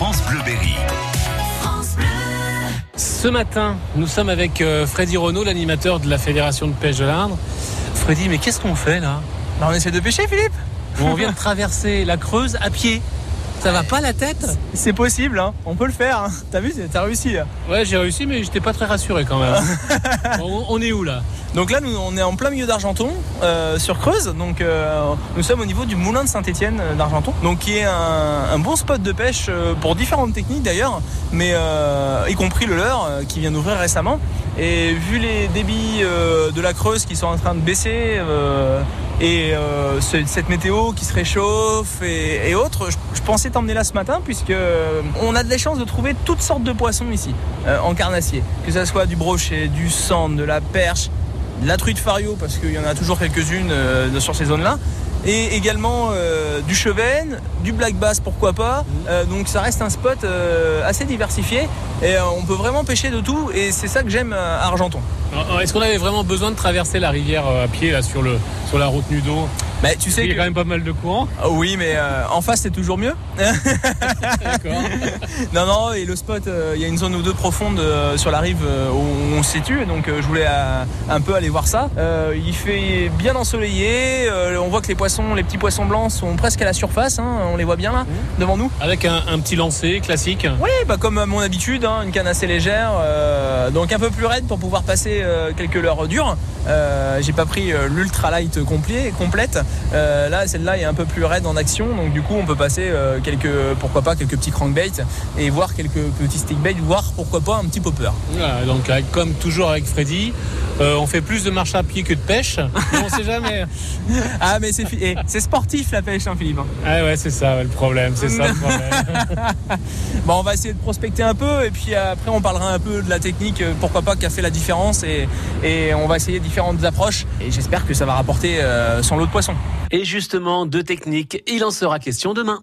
France Bleu Berry. Ce matin, nous sommes avec euh, Freddy Renault, l'animateur de la Fédération de pêche de l'Indre. Freddy, mais qu'est-ce qu'on fait là? Bah, on essaie de pêcher, Philippe On vient de traverser la Creuse à pied. Ça va pas la tête? C'est possible, hein. on peut le faire. hein. T'as vu, t'as réussi. là. Ouais, j'ai réussi, mais j'étais pas très rassuré quand même. on, on est où là? Donc là, nous, on est en plein milieu d'Argenton, euh, sur Creuse. Donc, euh, nous sommes au niveau du moulin de Saint-Étienne d'Argenton, donc qui est un, bon spot de pêche euh, pour différentes techniques d'ailleurs, mais euh, y compris le euh, qui vient d'ouvrir récemment. Et vu les débits euh, de la Creuse qui sont en train de baisser euh, et euh, ce- cette météo qui se réchauffe et, autres, je, pensais t'emmener là ce matin puisque euh, on a de la chance de trouver toutes sortes de poissons ici euh, en carnassier, que ça soit du brochet, du sand, de la perche, la truite fario parce qu'il y en a toujours quelques-unes euh, sur ces zones-là. Et également euh, du chevenne, du black bass pourquoi pas. Euh, donc ça reste un spot euh, assez diversifié et on peut vraiment pêcher de tout et c'est ça que j'aime à Argenton. Est-ce qu'on avait vraiment besoin de traverser la rivière à pied là sur, le, sur la route Nudo? Mais tu sais Il y a que... quand même pas mal de courant. Ah oui mais euh, en face c'est toujours mieux. D'accord. non non et le spot euh, il y a une zone ou deux profonde euh, sur la rive où on se situe donc je voulais un peu aller voir ça. Il fait bien ensoleillé, on voit que les poissons, les petits poissons blancs sont presque à la surface, hein, on les voit bien là devant nous. Avec un, un petit lancer classique. Oui, bah comme à mon habitude, hein, une canne assez légère, donc un peu plus raide pour pouvoir passer quelques leurres dures. J'ai pas pris l'ultra light complet, complète. Euh, là, celle-là est un peu plus raide en action, donc du coup, on peut passer euh, quelques, pourquoi pas, quelques petits crankbaits et voir quelques petits stickbaits, voire pourquoi pas un petit popper. Voilà, donc comme toujours avec Freddy, euh, on fait plus de marche à pied que de pêche. Mais on sait jamais. Ah, mais c'est eh, c'est sportif la pêche, hein, Philippe. Ah ouais, c'est ça ouais, le problème. C'est ça le problème. Bon, on va essayer de prospecter un peu et puis après, on parlera un peu de la technique, euh, pourquoi pas, qui a fait la différence et, et on va essayer différentes approches et j'espère que ça va rapporter euh, son lot de poissons. Et justement, de technique, il en sera question demain.